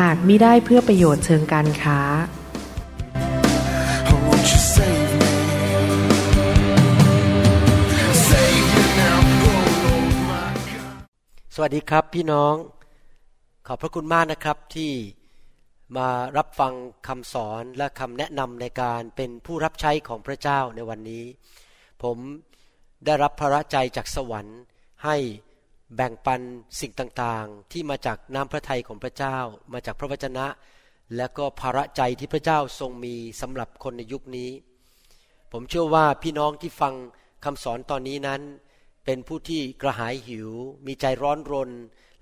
หากมิได้เพื่อประโยชน์เชิงการค้า Oh, won't you save me? Save me now, oh Lord my God. สวัสดีครับพี่น้อง ขอบพระคุณมากนะครับที่มารับฟังคำสอนและคำแนะนำในการเป็นผู้รับใช้ของพระเจ้าในวันนี้ ผมได้รับพระใจจากสวรรค์ให้ แบ่งปันสิ่งต่างๆ ที่มาจากน้ำพระทัยของพระเจ้า มาจากพระวจนะ และก็ภาระใจที่พระเจ้าทรงมีสำหรับคนในยุคนี้ ผมเชื่อว่าพี่น้องที่ฟังคำสอนตอนนี้นั้น เป็นผู้ที่กระหายหิว มีใจร้อนรน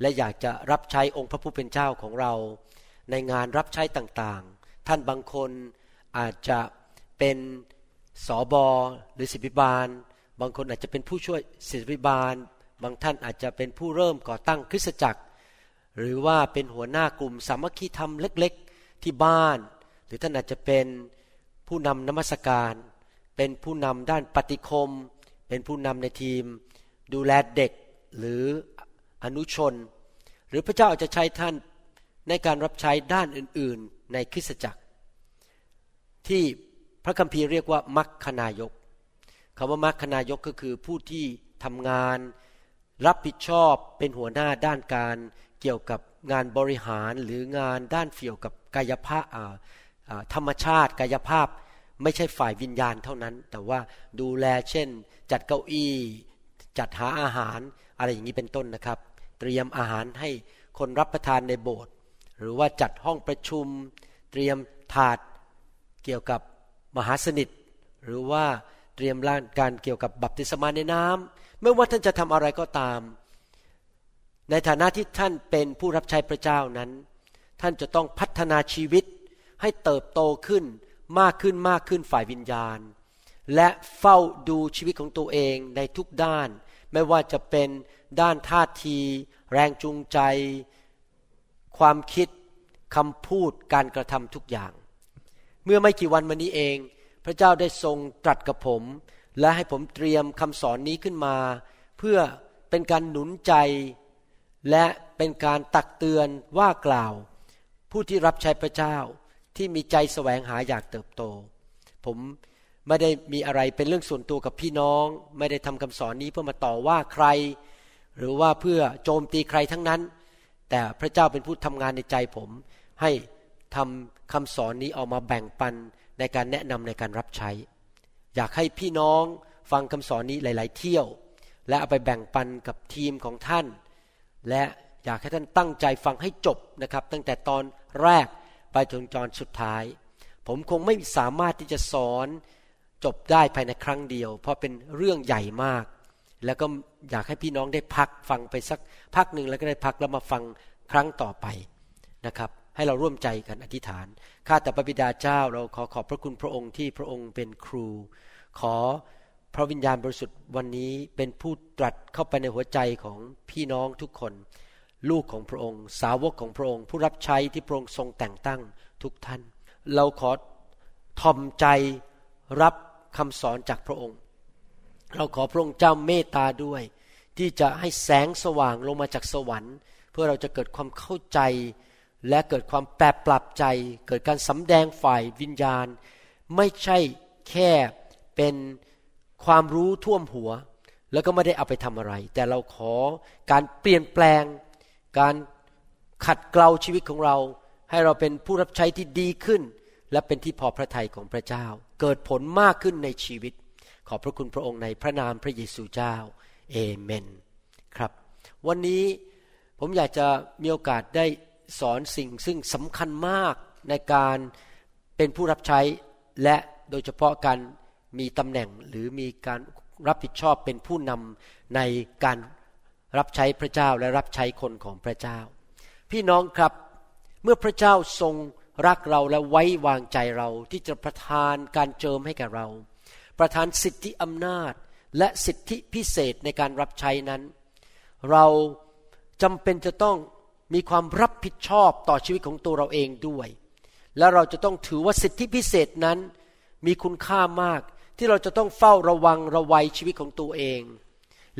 และอยากจะรับใช้องค์พระผู้เป็นเจ้าของเรา ในงานรับใช้ต่างๆ ท่านบางคนอาจจะเป็นสอบอหรือศิบิบาล บางคนอาจจะเป็นผู้ช่วยศิบิบาล บางท่านอาจจะเป็นผู้เริ่มก่อตั้งคริสตจักร หรือว่าเป็นหัวหน้ากลุ่มสามัคคีธรรมเล็กๆ ที่บ้าน หรือท่านอาจจะเป็นผู้นำนมัสการ เป็นผู้นำด้านปฏิคม เป็นผู้นำในทีม ดูแลเด็กหรืออนุชน หรือพระเจ้าอาจจะใช้ท่านในการรับใช้ด้านอื่นๆ ในคริสตจักร ที่พระคัมภีร์เรียกว่ามัคคนายกคำว่ามัคคนายกก็คือผู้ที่ทำงาน รับผิดชอบเป็นหัวหน้าด้านการเกี่ยวกับงานบริหารหรืองานด้านเกี่ยวกับกายภาพธรรมชาติกายภาพไม่ใช่ฝ่ายวิญญาณเท่านั้น แต่ว่าดูแลเช่น จัดเก้าอี้ จัดหาอาหารอะไรอย่างนี้เป็นต้นนะครับ เตรียมอาหารให้คนรับประทานในโบสถ์หรือว่าจัดห้องประชุม เตรียมถาดเกี่ยวกับมหาสนิท หรือว่าเตรียมร่างการเกี่ยวกับบัพติศมาในน้ำ ไม่ว่าท่านจะทำอะไรก็ตาม ในฐานะที่ท่านเป็นผู้รับใช้พระเจ้านั้น ท่านจะต้องพัฒนาชีวิตให้เติบโตขึ้นมากขึ้นมากขึ้นฝ่ายวิญญาณ และเฝ้าดูชีวิตของตัวเองในทุกด้าน ไม่ว่าจะเป็นด้านท่าที แรงจูงใจ ความคิดคำพูดการกระทำทุกอย่าง เมื่อไม่กี่วันมานี้เอง พระเจ้าได้ทรงตรัสกับผม และให้ผมเตรียมคำสอนนี้ขึ้นมา เพื่อเป็นการหนุนใจ และเป็นการตักเตือนว่ากล่าว ผู้ที่รับใช้พระเจ้าที่มีใจแสวงหาอยากเติบโต ผมไม่ได้มีอะไรเป็นเรื่องส่วนตัวกับพี่น้อง ไม่ได้ทำคำสอนนี้เพื่อมาต่อว่าใคร หรือว่าเพื่อโจมตีใครทั้งนั้น แต่พระเจ้าเป็นผู้ทำงานในใจผม ให้ทำคำสอนนี้ออกมาแบ่งปันในการแนะนำในการรับใช้ อยากให้พี่น้องฟังคำสอนนี้หลาย ๆ เที่ยว และเอาไปแบ่งปันกับทีมของท่าน และอยากให้ท่านตั้งใจฟังให้จบนะครับ ตั้งแต่ตอนแรกไปจนตอนสุดท้าย ผมคงไม่สามารถที่จะสอนจบได้ภายในครั้งเดียว เพราะเป็นเรื่องใหญ่มาก แล้วก็อยากให้พี่น้องได้พักฟังไปสักพักหนึ่งแล้วก็ได้พักแล้วมาฟังครั้งต่อไปนะครับ ให้เราร่วมใจกันอธิษฐาน ข้าแต่พระบิดาเจ้า เราขอขอบพระคุณพระองค์ที่พระองค์เป็นครู ขอพระวิญญาณบริสุทธิ์วันนี้เป็นผู้ตรัสเข้าไปในหัวใจของพี่น้องทุกคน ลูกของพระองค์ สาวกของพระองค์ ผู้รับใช้ที่พระองค์ทรงแต่งตั้งทุกท่าน เราขอทอมใจรับคำสอนจากพระองค์ เราขอพระองค์เจ้าเมตตาด้วย ที่จะให้แสงสว่างลงมาจากสวรรค์ เพื่อเราจะเกิดความเข้าใจ และเกิดความแปรปรับใจ เกิดการสำแดงฝ่ายวิญญาณ ไม่ใช่แค่เป็นความรู้ท่วมหัว แล้วก็ไม่ได้เอาไปทำอะไร แต่เราขอการเปลี่ยนแปลง การขัดเกลาชีวิตของเรา ให้เราเป็นผู้รับใช้ที่ดีขึ้น และเป็นที่พอพระทัยของพระเจ้า เกิดผลมากขึ้นในชีวิต ขอบพระคุณพระองค์ในพระนามพระเยซูเจ้าเอเมน ครับ วันนี้ผมอยากจะมีโอกาสได้ สอนสิ่งซึ่งสำคัญมากในการเป็นผู้รับใช้และโดยเฉพาะการมีตำแหน่งหรือมีการรับผิดชอบเป็นผู้นำในการรับใช้พระเจ้าและรับใช้คนของพระเจ้า พี่น้องครับเมื่อพระเจ้าทรงรักเราและไว้วางใจเราที่จะประทานการเจิมให้แก่เรา ประทานสิทธิอำนาจและสิทธิพิเศษในการรับใช้นั้น เราจำเป็นจะต้อง มีความรับผิดชอบต่อชีวิตของตัวเราเองด้วย และเราจะต้องถือว่าสิทธิพิเศษนั้น มีคุณค่ามากที่เราจะต้องเฝ้าระวังระวัยชีวิตของตัวเอง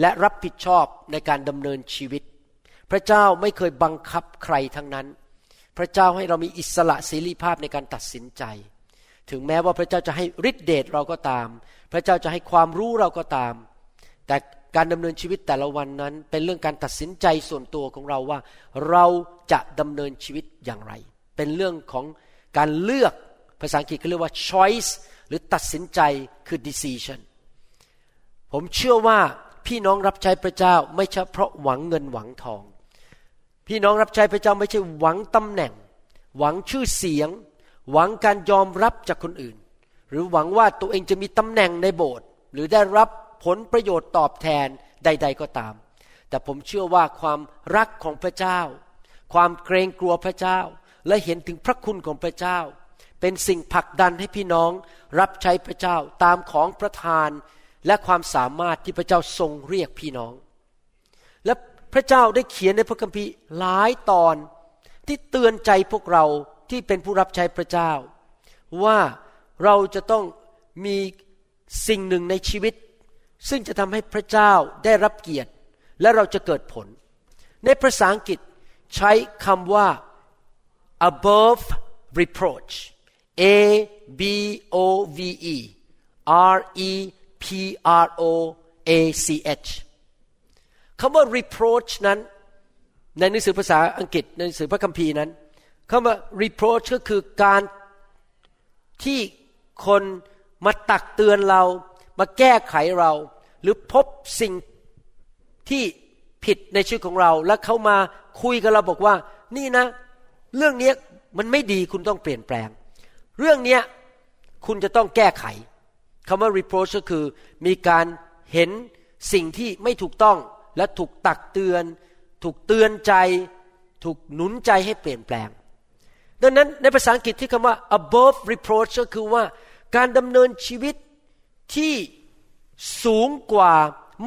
และรับผิดชอบในการดำเนินชีวิต พระเจ้าไม่เคยบังคับใครทั้งนั้น พระเจ้าให้เรามีอิสระเสรีภาพในการตัดสินใจ ถึงแม้ว่าพระเจ้าจะให้ฤทธิเดชเราก็ตาม พระเจ้าจะให้ความรู้เราก็ตาม แต่ การดำเนินชีวิตแต่ละวันนั้น เป็นเรื่องการตัดสินใจส่วนตัวของเราว่า เราจะดำเนินชีวิตอย่างไร เป็นเรื่องของการเลือกภาษาอังกฤษเขาเรียกว่า choice หรือตัดสินใจคือ decision ผมเชื่อว่าพี่น้องรับใช้พระเจ้าไม่ใช่เพราะหวังเงินหวังทอง พี่น้องรับใช้พระเจ้าไม่ใช่หวังตำแหน่ง หวังชื่อเสียง หวังการยอมรับจากคนอื่น หรือหวังว่าตัวเองจะมีตำแหน่งในโบสถ์หรือได้รับ ผลประโยชน์ตอบแทนใด ๆก็ตาม แต่ผมเชื่อว่าความรักของพระเจ้า ความเกรงกลัวพระเจ้า และเห็นถึงพระคุณของพระเจ้า เป็นสิ่งผลักดันให้พี่น้องรับใช้พระเจ้าตามของประทาน และความสามารถที่พระเจ้าทรงเรียกพี่น้อง และพระเจ้าได้เขียนในพระคัมภีร์หลายตอนที่เตือนใจพวกเราที่เป็นผู้รับใช้พระเจ้า ว่าเราจะต้องมีสิ่งหนึ่งในชีวิต ซึ่งจะทำให้พระเจ้าได้รับเกียรติ และเราจะเกิดผล ในภาษาอังกฤษใช้คำว่า above reproach A B O V E R E P R O A C H คำว่า reproach นั้น ในหนังสือภาษาอังกฤษในหนังสือพระคัมภีร์นั้นคำว่า reproach ก็คือการที่คนมาตักเตือนเรา มาแก้ไขเรา หรือพบสิ่งที่ผิดในชีวิตของเรา แล้วเขามาคุยกับเราบอกว่า นี่นะ เรื่องนี้มันไม่ดีคุณต้องเปลี่ยนแปลง เรื่องนี้คุณจะต้องแก้ไขคำว่า reproach ก็คือ มีการเห็นสิ่งที่ไม่ถูกต้องและถูกตักเตือน ถูกเตือนใจ ถูกหนุนใจให้เปลี่ยนแปลง ดังนั้นในภาษาอังกฤษที่คำว่า above reproach ก็คือว่าการดำเนินชีวิตที่ สูงกว่า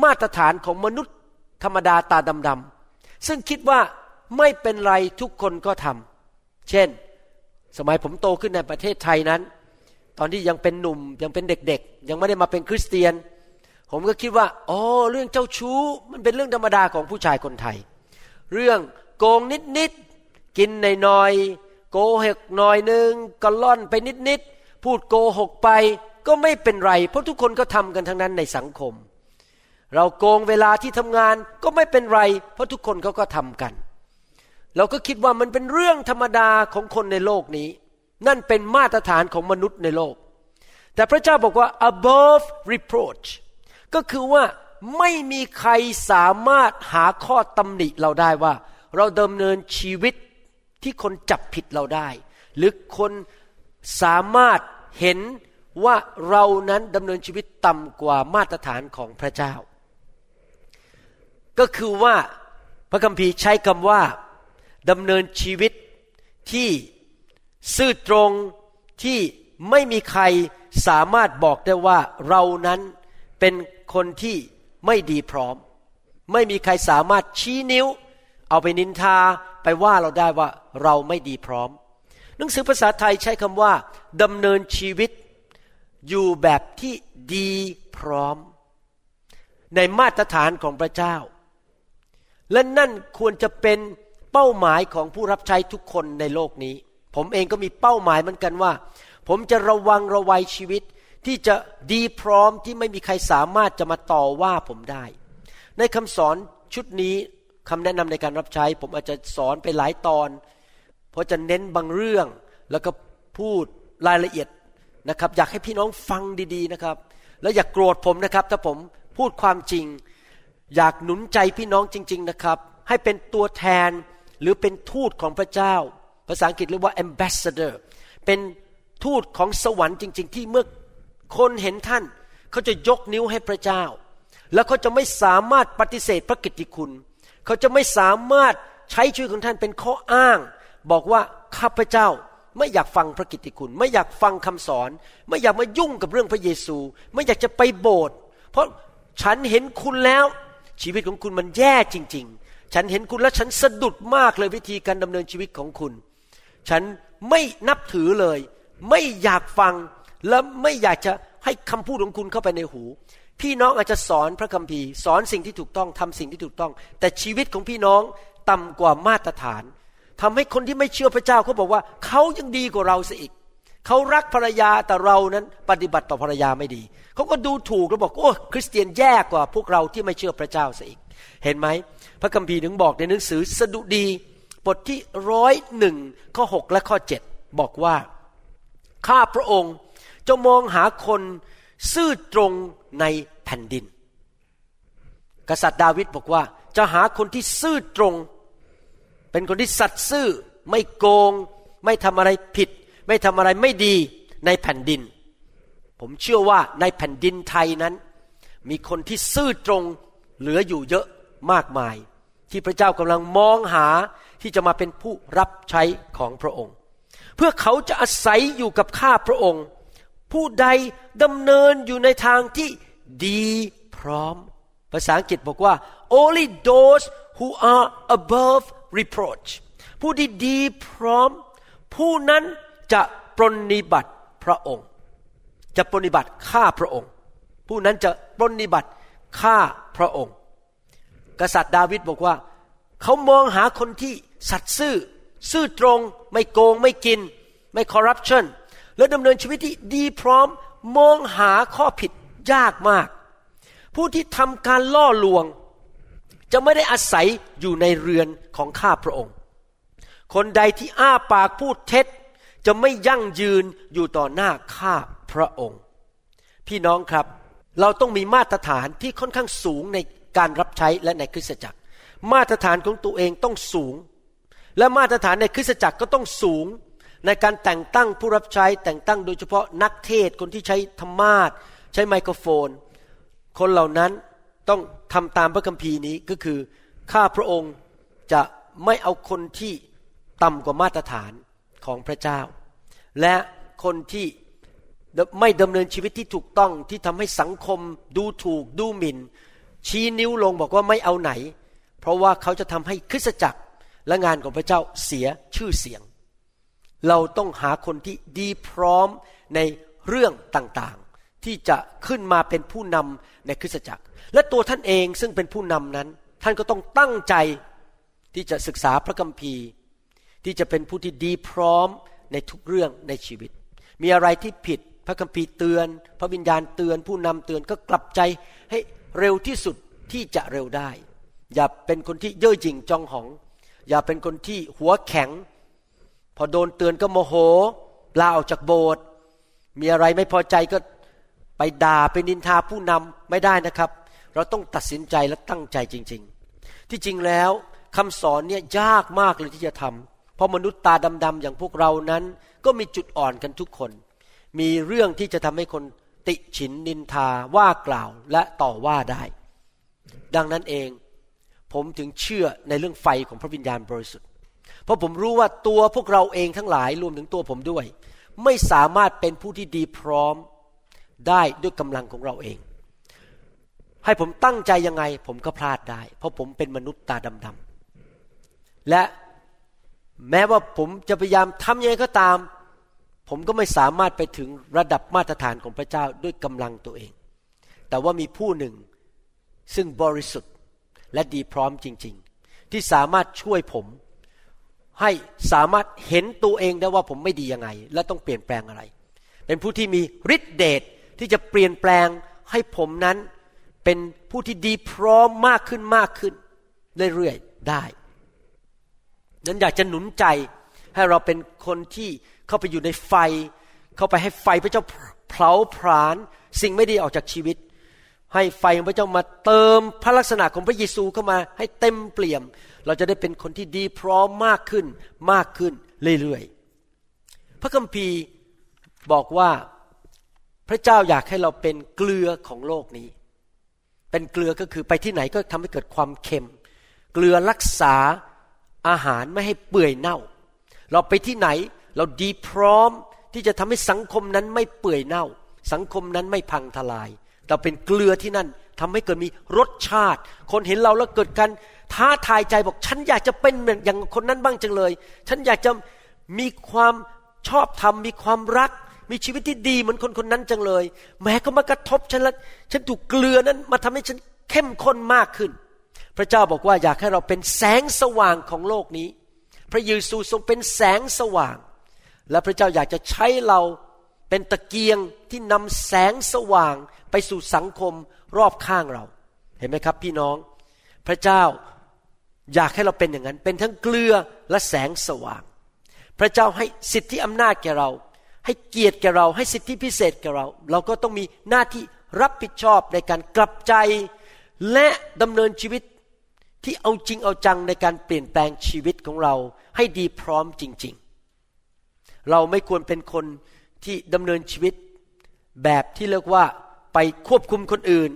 มาตรฐานของมนุษย์ธรรมดาตาดำๆซึ่งคิดว่าไม่เป็นไรทุกคนก็ทำเช่น สมัยผมโตขึ้นในประเทศไทยนั้น ตอนที่ยังเป็นหนุ่มยังเป็นเด็กๆ ยังไม่ได้มาเป็นคริสเตียน ผมก็คิดว่าอ๋อเรื่องเจ้าชู้มันเป็นเรื่องธรรมดาของผู้ชายคนไทย เรื่องโกงนิดๆกินในน้อยๆโกหกหน่อยหนึ่งก็ล่อนไปนิดๆพูดโกหกไป ก็ไม่เป็นไร เพราะทุกคนก็ทำกันทั้งนั้นในสังคม เราโกงเวลาที่ทำงานก็ไม่เป็นไร เพราะทุกคนเขาก็ทำกัน เราก็คิดว่ามันเป็นเรื่องธรรมดาของคนในโลกนี้ นั่นเป็นมาตรฐานของมนุษย์ในโลก แต่พระเจ้าบอกว่า above reproach ก็คือว่าไม่มีใครสามารถหาข้อตำหนิเราได้ว่า เราดำเนินชีวิตที่คนจับผิดเราได้ หรือคนสามารถเห็น ว่าเรานั้นดำเนินชีวิตต่ำกว่ามาตรฐานของพระเจ้า ก็คือว่าพระคัมภีร์ใช้คำว่าดำเนินชีวิตที่ซื่อตรงที่ไม่มีใครสามารถบอกได้ว่าเรานั้นเป็นคนที่ไม่ดีพร้อม ไม่มีใครสามารถชี้นิ้ว เอาไปนินทาไปว่าเราได้ว่าเราไม่ดีพร้อม หนังสือภาษาไทยใช้คำว่าดำเนินชีวิต อยู่แบบที่ดีพร้อม ในมาตรฐานของพระเจ้า และนั่นควรจะเป็นเป้าหมายของผู้รับใช้ทุกคนในโลกนี้ ผมเองก็มีเป้าหมายเหมือนกันว่า ผมจะระวังระวัยชีวิตที่จะดีพร้อมที่ไม่มีใครสามารถจะมาต่อว่าผมได้ ในคำสอนชุดนี้คำแนะนำในการรับใช้ ผมอาจจะสอนไปหลายตอน เพราะจะเน้นบางเรื่องแล้วก็พูดรายละเอียด นะครับ อยากให้พี่น้องฟังดีๆนะครับ แล้วอย่ากโกรธผมนะครับ ถ้าผมพูดความจริง อยากหนุนใจพี่น้องจริง ๆนะครับ ให้เป็นตัวแทนหรือเป็นทูตของพระเจ้า ภาษาอังกฤษเรียกว่า ambassador เป็นทูตของสวรรค์จริง ๆ ที่เมื่อคนเห็นท่าน เขาจะยกนิ้วให้พระเจ้า แล้วเขาจะไม่สามารถปฏิเสธพระกิตติคุณ เขาจะไม่สามารถใช้ชีวิตของท่านเป็นข้ออ้าง บอกว่าข้าพเจ้า ไม่อยากฟังพระกิตติคุณ ไม่อยากฟังคำสอน ไม่อยากมายุ่งกับเรื่องพระเยซู ไม่อยากจะไปโบสถ์เพราะฉันเห็นคุณแล้ว ชีวิตของคุณมันแย่จริง ๆ ฉันเห็นคุณแล้วฉันสะดุดมากเลยวิธีการดำเนินชีวิตของคุณ ฉันไม่นับถือเลย ไม่อยากฟังและไม่อยากจะให้คำพูดของคุณเข้าไปในหู พี่น้องอาจจะสอนพระคัมภีร์ สอนสิ่งที่ถูกต้องทำสิ่งที่ถูกต้อง แต่ชีวิตของพี่น้องต่ำกว่ามาตรฐาน ทำให้คนที่ไม่เชื่อพระเจ้าเขาบอกว่าเขายังดีกว่าเราซะอีกเขารักภรรยาแต่เรานั้นปฏิบัติต่อภรรยาไม่ดีเขาก็ดูถูกแล้วบอกโอ้คริสเตียนแย่กว่าพวกเราที่ไม่เชื่อพระเจ้าซะอีก เห็นไหมพระคัมภีร์ถึงบอกในหนังสือสดุดีบทที่ร้อยหนึ่งข้อหและข้อเจ็ดบอกว่า ข้าพระองค์จะมองหาคนซื่อตรงในแผ่นดิน กษัตริย์ดาวิดบอกว่าจะหาคนที่ซื่อตรง เป็นคนที่สัตย์ซื่อไม่โกง ไม่ทำอะไรผิด ไม่ทำอะไรไม่ดีในแผ่นดิน ผมเชื่อว่าในแผ่นดินไทยนั้น มีคนที่ซื่อตรงเหลืออยู่เยอะมากมาย ที่พระเจ้ากำลังมองหาที่จะมาเป็นผู้รับใช้ของพระองค์ เพื่อเขาจะอาศัยอยู่กับข้าพระองค์ ผู้ใดดำเนินอยู่ในทางที่ดีพร้อม ภาษาอังกฤษบอกว่า only those who are above reproach ผู้ที่ดีพร้อม ผู้นั้นจะปรนนิบัติพระองค์ จะปรนนิบัติข้าพระองค์ ผู้นั้นจะปรนนิบัติข้าพระองค์ กษัตริย์ดาวิดบอกว่า เขามองหาคนที่สัตย์ซื่อ ซื่อตรง ไม่โกงไม่กิน ไม่คอร์รัปชันและดำเนินชีวิตที่ดีพร้อมมองหาข้อผิดยากมาก ผู้ที่ทำการล่อลวง จะไม่ได้อาศัยอยู่ในเรือนของข้าพระองค์ คนใดที่อ้าปากพูดเท็จ จะไม่ยั่งยืนอยู่ต่อหน้าข้าพระองค์ พี่น้องครับ เราต้องมีมาตรฐานที่ค่อนข้างสูงในการรับใช้และในคริสตจักร มาตรฐานของตัวเองต้องสูง และมาตรฐานในคริสตจักรก็ต้องสูง ในการแต่งตั้งผู้รับใช้แต่งตั้งโดยเฉพาะนักเทศคนที่ใช้ธรรมาทใช้ไมโครโฟน คนเหล่านั้นต้อง ทำตามพระคัมภีร์นี้ก็คือข้าพระองค์จะไม่เอาคนที่ต่ำกว่ามาตรฐานของพระเจ้า และคนที่ไม่ดำเนินชีวิตที่ถูกต้องที่ทำให้สังคมดูถูกดูหมิน่น ชี้นิ้วลงบอกว่าไม่เอาไหน เพราะว่าเขาจะทำให้คริสตจักรและงานของพระเจ้าเสียชื่อเสียง เราต้องหาคนที่ดีพร้อมในเรื่องต่าง ที่จะขึ้นมาเป็นผู้นำในคริสตจักร และตัวท่านเองซึ่งเป็นผู้นำนั้น ท่านก็ต้องตั้งใจที่จะศึกษาพระคัมภีร์ ที่จะเป็นผู้ที่ดีพร้อมในทุกเรื่องในชีวิต มีอะไรที่ผิดพระคัมภีร์เตือน พระวิญญาณเตือน ผู้นำเตือนก็กลับใจให้เร็วที่สุดที่จะเร็วได้ อย่าเป็นคนที่เย่อหยิ่งจองหอง อย่าเป็นคนที่หัวแข็ง พอโดนเตือนก็โมโหลาออกจากโบสถ์มีอะไรไม่พอใจก็ ไปด่าไปนินทาผู้นำไม่ได้นะครับ เราต้องตัดสินใจและตั้งใจจริง ๆ ที่จริงแล้วคำสอนเนี่ยยากมากเลยที่จะทำเพราะมนุษย์ตาดำๆอย่างพวกเรานั้น ก็มีจุดอ่อนกันทุกคน มีเรื่องที่จะทำให้คนติฉินนินทาว่ากล่าวและต่อว่าได้ ดังนั้นเองผมถึงเชื่อในเรื่องไฟของพระวิญญาณบริสุทธิ์ เพราะผมรู้ว่าตัวพวกเราเองทั้งหลายรวมถึงตัวผมด้วย ไม่สามารถเป็นผู้ที่ดีพร้อม ได้ด้วยกำลังของเราเอง ให้ผมตั้งใจยังไง ผมก็พลาดได้ เพราะผมเป็นมนุษย์ตาดำๆและแม้ว่าผมจะพยายามทำยังไงก็ตาม ผมก็ไม่สามารถไปถึงระดับมาตรฐานของพระเจ้าด้วยกำลังตัวเอง แต่ว่ามีผู้หนึ่งซึ่งบริสุทธิ์และดีพร้อมจริง ๆ ที่สามารถช่วยผมให้สามารถเห็นตัวเองได้ว่าผมไม่ดียังไง และต้องเปลี่ยนแปลงอะไร เป็นผู้ที่มีฤทธิเดช ที่จะเปลี่ยนแปลงให้ผมนั้นเป็นผู้ที่ดีพร้อมมากขึ้นมากขึ้น เรื่อยๆได้นั้นอยากจะหนุนใจให้เราเป็นคนที่เข้าไปอยู่ในไฟ เข้าไปให้ไฟพระเจ้าเผาผลาญสิ่งไม่ดีออกจากชีวิต ให้ไฟของพระเจ้ามาเติมพระลักษณะของพระเยซูเข้ามาให้เต็มเปี่ยม เราจะได้เป็นคนที่ดีพร้อมมากขึ้นมากขึ้นเรื่อยๆพระคัมภีร์บอกว่า พระเจ้าอยากให้เราเป็นเกลือของโลกนี้ เป็นเกลือก็คือไปที่ไหนก็ทำให้เกิดความเค็ม เกลือรักษาอาหารไม่ให้เปื่อยเน่า เราไปที่ไหนเราดีพร้อมที่จะทำให้สังคมนั้นไม่เปื่อยเน่า สังคมนั้นไม่พังทลาย เราเป็นเกลือที่นั่นทำให้เกิดมีรสชาติ คนเห็นเราแล้วเกิดการท้าทายใจบอกฉันอยากจะเป็นเหมือนอย่างคนนั้นบ้างจังเลย ฉันอยากจะมีความชอบธรรมมีความรัก มีชีวิตที่ดีเหมือนคนคนนั้นจังเลย แม้ก็มากระทบฉันแล้วฉันถูกเกลือนั้นมาทำให้ฉันเข้มข้นมากขึ้น พระเจ้าบอกว่าอยากให้เราเป็นแสงสว่างของโลกนี้ พระเยซูทรงเป็นแสงสว่าง และพระเจ้าอยากจะใช้เราเป็นตะเกียงที่นำแสงสว่างไปสู่สังคมรอบข้างเรา เห็นไหมครับพี่น้อง พระเจ้าอยากให้เราเป็นอย่างนั้น เป็นทั้งเกลือและแสงสว่าง พระเจ้าให้สิทธิอำนาจแก่เรา ให้เกียรติแก่เราให้สิทธิพิเศษแก่เรา เราก็ต้องมีหน้าที่รับผิดชอบในการกลับใจ และดำเนินชีวิตที่เอาจริงเอาจังในการเปลี่ยนแปลงชีวิตของเรา ให้ดีพร้อมจริง ๆ เราไม่ควรเป็นคนที่ดำเนินชีวิต แบบที่เรียกว่าไปควบคุมคนอื่น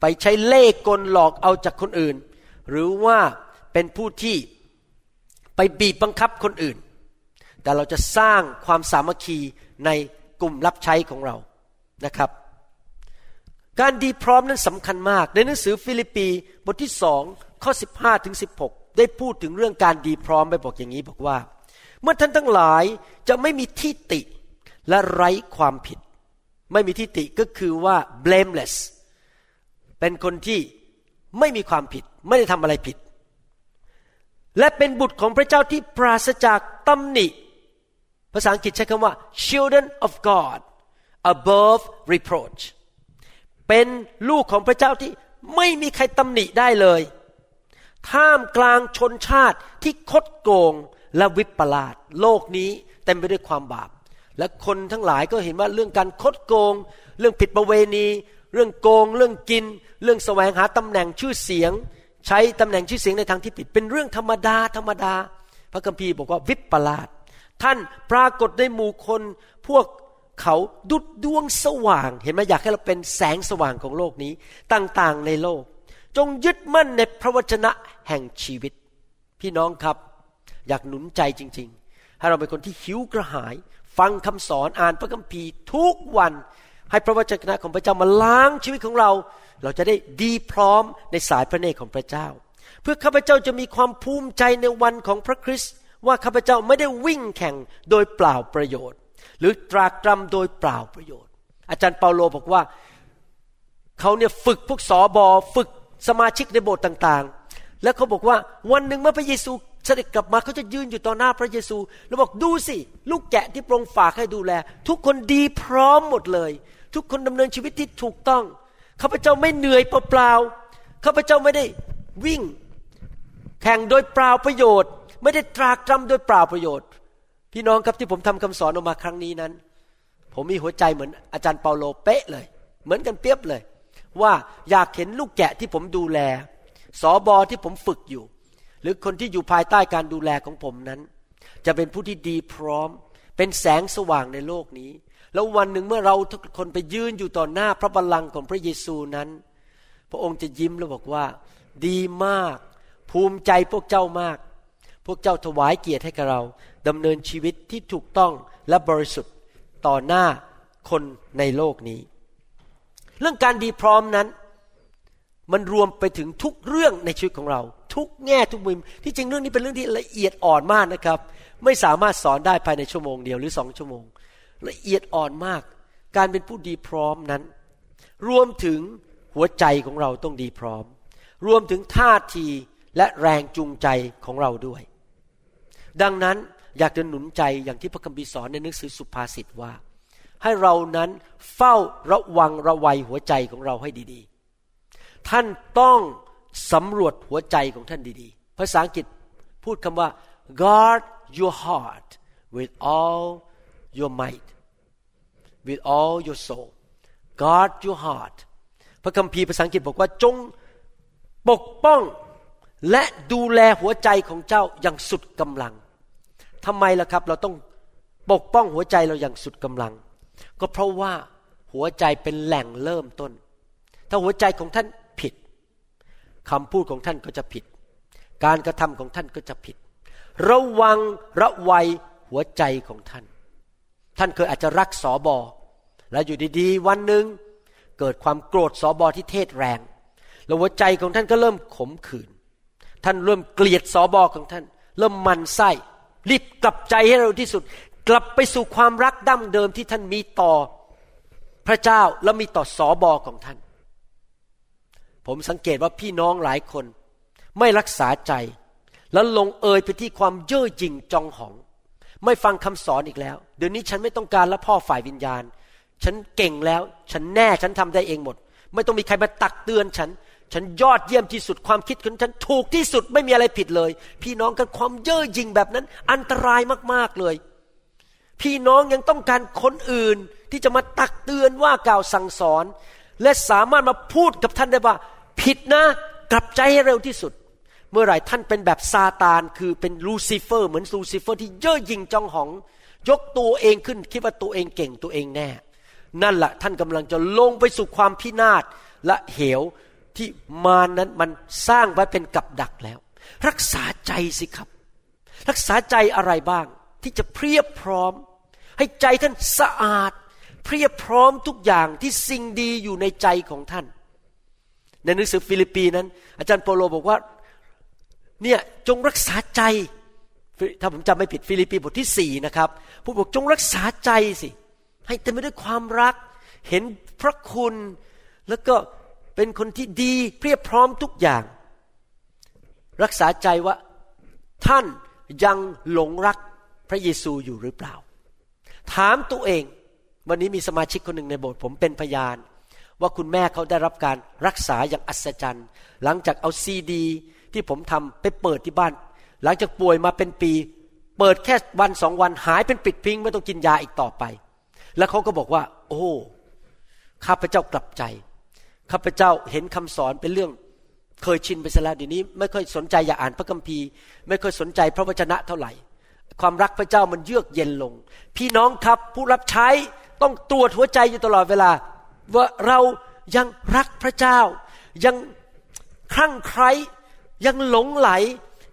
ไปใช้เล่ห์กลหลอกเอาจากคนอื่น หรือว่าเป็นผู้ที่ไปบีบบังคับคนอื่น แต่เราจะสร้างความสามัคคีในกลุ่มรับใช้ของเรานะครับ การดีพร้อมนั้นสำคัญมาก ในหนังสือฟิลิปปีบทที่สองข้อ 15ถึง16 ได้พูดถึงเรื่องการดีพร้อมไปบอกอย่างนี้บอกว่า เมื่อท่านทั้งหลายจะไม่มีที่ติและไร้ความผิด ไม่มีที่ติก็คือว่า blameless เป็นคนที่ไม่มีความผิด ไม่ได้ทำอะไรผิด และเป็นบุตรของพระเจ้าที่ปราศจากตำหนิ ภาษาอังกฤษใช้คำว่า children of God above reproach เป็นลูกของพระเจ้าที่ไม่มีใครตำหนิได้เลย ท่ามกลางชนชาติที่คดโกงและวิปลาสโลกนี้เต็มไปด้วยความบาป และคนทั้งหลายก็เห็นว่าเรื่องการคดโกง เรื่องผิดประเวณี เรื่องโกง เรื่องกิน เรื่องแสวงหาตำแหน่งชื่อเสียง ใช้ตำแหน่งชื่อเสียงในทางที่ผิด เป็นเรื่องธรรมดาธรรมดา พระคัมภีร์บอกว่าวิปลาส ท่านปรากฏในหมู่คนพวกเขาดุดดวงสว่าง เห็นไหมอยากให้เราเป็นแสงสว่างของโลกนี้ต่างๆในโลก จงยึดมั่นในพระวจนะแห่งชีวิต พี่น้องครับ อยากหนุนใจจริง ๆ ให้เราเป็นคนที่หิวกระหาย ฟังคำสอนอ่านพระคัมภีร์ทุกวัน ให้พระวจนะของพระเจ้ามาล้างชีวิตของเรา เราจะได้ดีพร้อมในสายพระเนตรของพระเจ้า เพื่อข้าพเจ้าจะมีความภูมิใจในวันของพระคริสต์ ว่าข้าพเจ้าไม่ได้วิ่งแข่งโดยเปล่าประโยชน์ หรือตรากตรำโดยเปล่าประโยชน์ อาจารย์เปาโลบอกว่าเขาเนี่ยฝึกพวกสอบอฝึกสมาชิกในโบสถ์ต่างๆ แล้วเขาบอกว่าวันหนึ่งเมื่อพระเยซูเสด็จกลับมาเขาจะยืนอยู่ต่อหน้าพระเยซู แล้วบอกดูสิ ลูกแกะที่พรงฝากให้ดูแล ทุกคนดีพร้อมหมดเลย ทุกคนดำเนินชีวิตที่ถูกต้องข้าพเจ้าไม่เหนื่อยเปล่าๆข้าพเจ้าไม่ได้วิ่ง แข่งโดยเปล่าประโยชน์ ไม่ได้ตรากตรำโดยเปล่าประโยชน์ พี่น้องครับที่ผมทำคำสอนออกมาครั้งนี้นั้น ผมมีหัวใจเหมือนอาจารย์เปาโลเป๊ะเลย เหมือนกันเปียบเลย ว่าอยากเห็นลูกแกะที่ผมดูแลสอบอที่ผมฝึกอยู่ หรือคนที่อยู่ภายใต้การดูแลของผมนั้น จะเป็นผู้ที่ดีพร้อม เป็นแสงสว่างในโลกนี้ แล้ววันหนึ่งเมื่อเราทุกคนไปยืนอยู่ต่อหน้าพระบัลลังก์ของพระเยซูนั้น พระองค์จะยิ้มแล้วบอกว่า ดีมาก ภูมิใจพวกเจ้ามาก พวกเจ้าถวายเกียรติให้กับเราดำเนินชีวิตที่ถูกต้องและบริสุทธิ์ต่อหน้าคนในโลกนี้ เรื่องการดีพร้อมนั้น มันรวมไปถึงทุกเรื่องในชีวิตของเรา ทุกแง่ทุกมุมที่จริงเรื่องนี้เป็นเรื่องที่ละเอียดอ่อนมากนะครับ ไม่สามารถสอนได้ภายในชั่วโมงเดียวหรือสองชั่วโมง ละเอียดอ่อนมาก การเป็นผู้ดีพร้อมนั้น รวมถึงหัวใจของเราต้องดีพร้อม รวมถึงท่าทีและแรงจูงใจของเราด้วย ดังนั้นอยากจะหนุนใจอย่างที่พระคัมภีร์สอนในหนังสือสุภาษิตว่า ให้เรานั้นเฝ้าระวังระวัยหัวใจของเราให้ดีๆ ท่านต้องสำรวจหัวใจของท่านดีๆ ภาษาอังกฤษพูดคำว่า guard your heart with all your might with all your soul guard your heart พระคัมภีร์ภาษาอังกฤษบอกว่าจงปกป้อง และดูแลหัวใจของเจ้าอย่างสุดกำลังทำไมล่ะครับ เราต้องปกป้องหัวใจเราอย่างสุดกำลัง ก็เพราะว่าหัวใจเป็นแหล่งเริ่มต้น ถ้าหัวใจของท่านผิดคำพูดของท่านก็จะผิด การกระทำของท่านก็จะผิด ระวังระวัยหัวใจของท่าน ท่านเคยอาจจะรักสอบอแล้วอยู่ดีๆ วันหนึ่งเกิดความโกรธสอบอที่เทศแรง แล้วหัวใจของท่านก็เริ่มขมขื่น ท่านเริ่มเกลียดสอบอของท่าน เริ่มมันไส้รีบกลับใจให้เร็วที่สุด กลับไปสู่ความรักดั้งเดิมที่ท่านมีต่อพระเจ้าและมีต่อสอบอของท่าน ผมสังเกตว่าพี่น้องหลายคน ไม่รักษาใจ แล้วลงเอยไปที่ความเย่อหยิ่งจองหอง ไม่ฟังคำสอนอีกแล้ว เดี๋ยวนี้ฉันไม่ต้องการละพ่อฝ่ายวิญญาณ ฉันเก่งแล้ว ฉันแน่ฉันทำได้เองหมด ไม่ต้องมีใครมาตักเตือนฉัน ฉันยอดเยี่ยมที่สุดความคิดของฉันถูกที่สุดไม่มีอะไรผิดเลย พี่น้องกันความเย่อหยิ่งแบบนั้น อันตรายมากๆเลย พี่น้องยังต้องการคนอื่นที่จะมาตักเตือนว่ากล่าวสั่งสอน และสามารถมาพูดกับท่านได้ว่า ผิดนะกลับใจให้เร็วที่สุด เมื่อไหร่ท่านเป็นแบบซาตานคือเป็นลูซิเฟอร์ เหมือนลูซิเฟอร์ที่เย่อหยิ่งจองหอง ยกตัวเองขึ้นคิดว่าตัวเองเก่งตัวเองแน่ นั่นแหละท่านกำลังจะลงไปสู่ความพินาศและเหว ที่มารนั้นมันสร้างไว้เป็นกับดักแล้ว รักษาใจสิครับ รักษาใจอะไรบ้าง ที่จะเพียบพร้อม ให้ใจท่านสะอาด เพียบพร้อมทุกอย่างที่สิ่งดีอยู่ในใจของท่าน ในหนังสือฟิลิปปีนั้น อาจารย์เปาโลบอกว่าเนี่ยจงรักษาใจถ้าผมจำไม่ผิดฟิลิปปีบทที่สี่นะครับผู้บอกจงรักษาใจสิ ให้เต็มไปด้วยความรัก เห็นพระคุณแล้วก็ เป็นคนที่ดีเพียบพร้อมทุกอย่าง รักษาใจว่าท่านยังหลงรักพระเยซูอยู่หรือเปล่า ถามตัวเอง วันนี้มีสมาชิกคนหนึ่งในโบสถ์ผมเป็นพยาน ว่าคุณแม่เขาได้รับการรักษาอย่างอัศจรรย์ หลังจากเอาซีดี ที่ผมทำไปเปิดที่บ้าน หลังจากป่วยมาเป็นปี เปิดแค่วันสองวันหายเป็นปิดพิงไม่ต้องกินยาอีกต่อไป แล้วเขาก็บอกว่า โอ้ข้าพเจ้ากลับใจ ข้าพเจ้าเห็นคำสอนเป็นเรื่องเคยชินไปซะแล้วเดี๋ยวนี้ ไม่ค่อยสนใจอยากอ่านพระคัมภีร์ ไม่ค่อยสนใจพระวจนะเท่าไหร่ ความรักพระเจ้ามันเยือกเย็นลง พี่น้องครับผู้รับใช้ต้องตรวจหัวใจอยู่ตลอดเวลา ว่าเรายังรักพระเจ้า ยังคลั่งไคล้ยังหลงไหล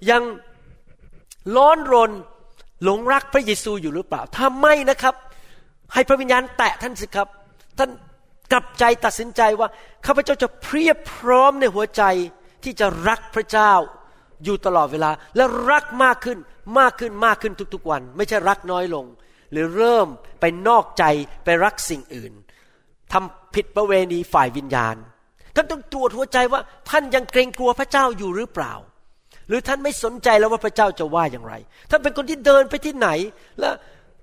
ยังร้อนรน หลงรักพระเยซูอยู่หรือเปล่า ถ้าไม่นะครับ ให้พระวิญญาณแตะท่านสิครับ ท่าน กลับใจตัดสินใจว่าข้าพเจ้าจะเพียบพร้อมในหัวใจที่จะรักพระเจ้าอยู่ตลอดเวลา และรักมากขึ้นมากขึ้นมากขึ้นทุกๆวัน ไม่ใช่รักน้อยลง หรือเริ่มไปนอกใจไปรักสิ่งอื่นทำผิดประเวณีฝ่ายวิญญาณ ท่านต้องตรวจหัวใจว่าท่านยังเกรงกลัวพระเจ้าอยู่หรือเปล่า หรือท่านไม่สนใจแล้วว่าพระเจ้าจะว่าอย่างไร ท่านเป็นคนที่เดินไปที่ไหน และ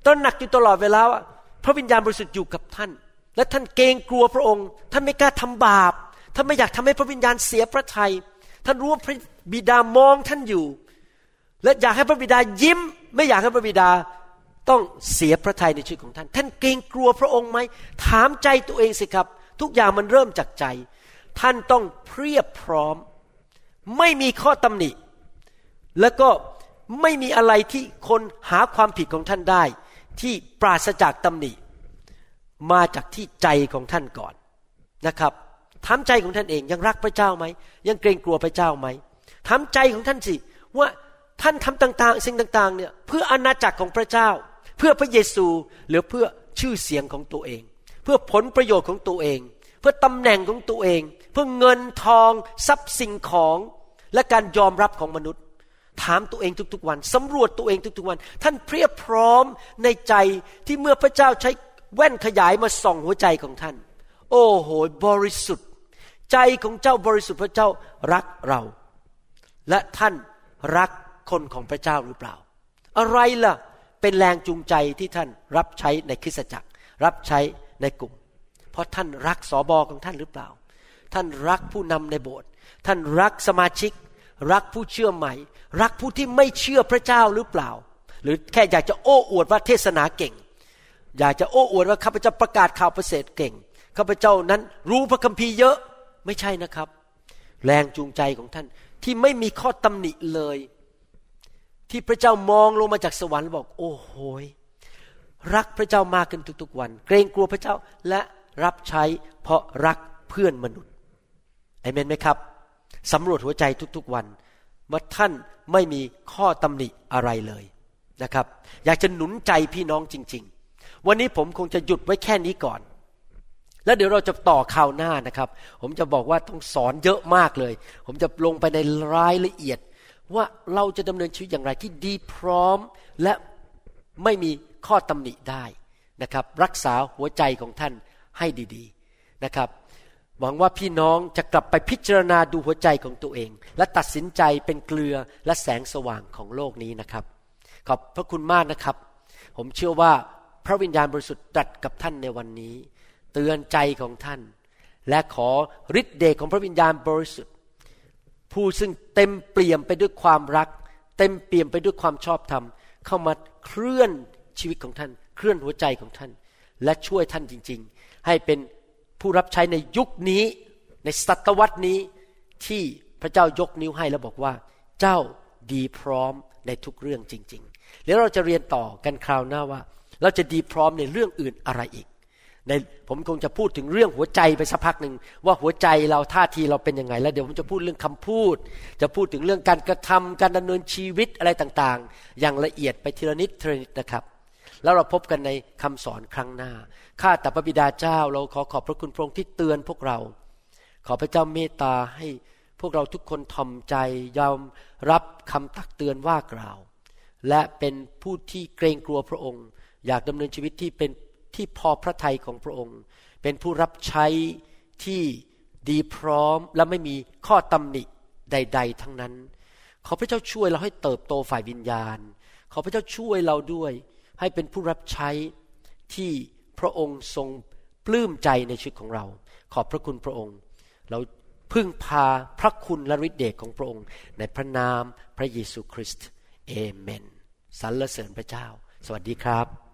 ตระหนักอยู่ตลอดเวลาว่าพระวิญญาณบริสุทธิ์อยู่กับท่าน และท่านเกรงกลัวพระองค์ ท่านไม่กล้าทำบาป ท่านไม่อยากทำให้พระวิญญาณเสียพระทยัย ท่านรู้ว่าพระบิดามองท่านอยู่ และอยากให้พระบิดายิ้ม ไม่อยากให้พระบิดาต้องเสียพระทัยในชีวิตของท่าน ท่านเกรงกลัวพระองค์ไหม ถามใจตัวเองสิครับ ทุกอย่างมันเริ่มจากใจ ท่านต้องเพียบพร้อม ไม่มีข้อตำหนิ แล้วก็ไม่มีอะไรที่คนหาความผิดของท่านได้ ที่ปราศจากตำหนิ มาจากที่ใจของท่านก่อนนะครับถามใจของท่านเองยังรักพระเจ้าไหมยังเกรงกลัวพระเจ้าไหมถามใจของท่านสิว่าท่านทำต่างๆ สิ่งต่างๆเนี่ยเพื่ออาณาจักรของพระเจ้า เพื่อพระเยซูหรือเพื่อชื่อเสียงของตัวเอง เพื่อผลประโยชน์ของตัวเอง เพื่อตำแหน่งของตัวเอง เพื่อเงินทอง ทรัพย์สิ่งของและการยอมรับของมนุษย์ ถามตัวเองทุกๆวันสำรวจตัวเองทุกๆวัน ท่านเพียบพร้อมในใจที่เมื่อพระเจ้าใช้ แว่นขยายมาส่องหัวใจของท่าน โอ้โหบริสุทธิ์ ใจของเจ้าบริสุทธิ์พระเจ้ารักเรา และท่านรักคนของพระเจ้าหรือเปล่า อะไรล่ะเป็นแรงจูงใจที่ท่านรับใช้ในคริสตจักร รับใช้ในกลุ่ม เพราะท่านรักสอบอของท่านหรือเปล่า ท่านรักผู้นำในโบสถ์ท่านรักสมาชิก รักผู้เชื่อใหม่ รักผู้ที่ไม่เชื่อพระเจ้าหรือเปล่า หรือแค่อยากจะโอ้อวดว่าเทศนาเก่ง อยากจะโอ้อวดว่าข้าพเจ้าประกาศข่าวประเสริฐเก่งข้าพเจ้านั้นรู้พระคัมภีร์เยอะไม่ใช่นะครับ แรงจูงใจของท่านที่ไม่มีข้อตำหนิเลย ที่พระเจ้ามองลงมาจากสวรรค์บอก โอ้โหรักพระเจ้ามากขึ้นทุกๆวัน เกรงกลัวพระเจ้าและรับใช้เพราะรักเพื่อนมนุษย์เอเมนไหมครับสำรวจหัวใจทุกๆวันว่าท่านไม่มีข้อตำหนิอะไรเลยนะครับ อยากจะหนุนใจพี่น้องจริง วันนี้ผมคงจะหยุดไว้แค่นี้ก่อน แล้วเดี๋ยวเราจะต่อข่าวหน้านะครับ ผมจะบอกว่าต้องสอนเยอะมากเลย ผมจะลงไปในรายละเอียด ว่าเราจะดำเนินชีวิตอย่างไรที่ดีพร้อมและไม่มีข้อตำหนิได้นะครับ รักษาหัวใจของท่านให้ดีๆนะครับหวังว่าพี่น้องจะกลับไปพิจารณาดูหัวใจของตัวเอง และตัดสินใจเป็นเกลือและแสงสว่างของโลกนี้นะครับ ขอบพระคุณมากนะครับ ผมเชื่อว่า พระวิญญาณบริสุทธิ์ตรัสกับท่านในวันนี้ เตือนใจของท่าน และขอฤทธิ์เดชของพระวิญญาณบริสุทธิ์ ผู้ซึ่งเต็มเปี่ยมไปด้วยความรัก เต็มเปี่ยมไปด้วยความชอบธรรม เข้ามาเคลื่อนชีวิตของท่าน เคลื่อนหัวใจของท่าน และช่วยท่านจริง ๆ ให้เป็นผู้รับใช้ในยุคนี้ในศตวรรษนี้ที่พระเจ้ายกนิ้วให้แล้วบอกว่า เจ้าดีพร้อมในทุกเรื่องจริง ๆ แล้วเราจะเรียนต่อกันคราวหน้าว่า เราจะดีพร้อมในเรื่องอื่นอะไรอีก ในผมคงจะพูดถึงเรื่องหัวใจไปสักพักหนึ่งว่าหัวใจเราท่าทีเราเป็นยังไง แล้วเดี๋ยวผมจะพูดเรื่องคำพูด จะพูดถึงเรื่องการกระทำการดำเนินชีวิตอะไรต่างๆ อย่างละเอียดไปทีละนิดทีละนิดนะครับ แล้วเราพบกันในคำสอนครั้งหน้าข้าแต่พระบิดาเจ้า เราขอขอบพระคุณพระองค์ที่เตือนพวกเรา ขอพระเจ้าเมตตาให้พวกเราทุกคนทอมใจยอมรับคำตักเตือนว่ากล่าว และเป็นผู้ที่เกรงกลัวพระองค์ อยากดำเนินชีวิตที่เป็นที่พอพระทัยของพระองค์ เป็นผู้รับใช้ที่ดีพร้อมและไม่มีข้อตำหนิใด ๆ ทั้งนั้น ขอพระเจ้าช่วยเราให้เติบโตฝ่ายวิญญาณ ขอพระเจ้าช่วยเราด้วย ให้เป็นผู้รับใช้ที่พระองค์ทรงปลื้มใจในชีวิตของเรา ขอบพระคุณพระองค์ เราพึ่งพาพระคุณและฤทธิเดชของพระองค์ ในพระนามพระเยซูคริสต์เอเมนสรรเสริญพระเจ้า สวัสดีครับ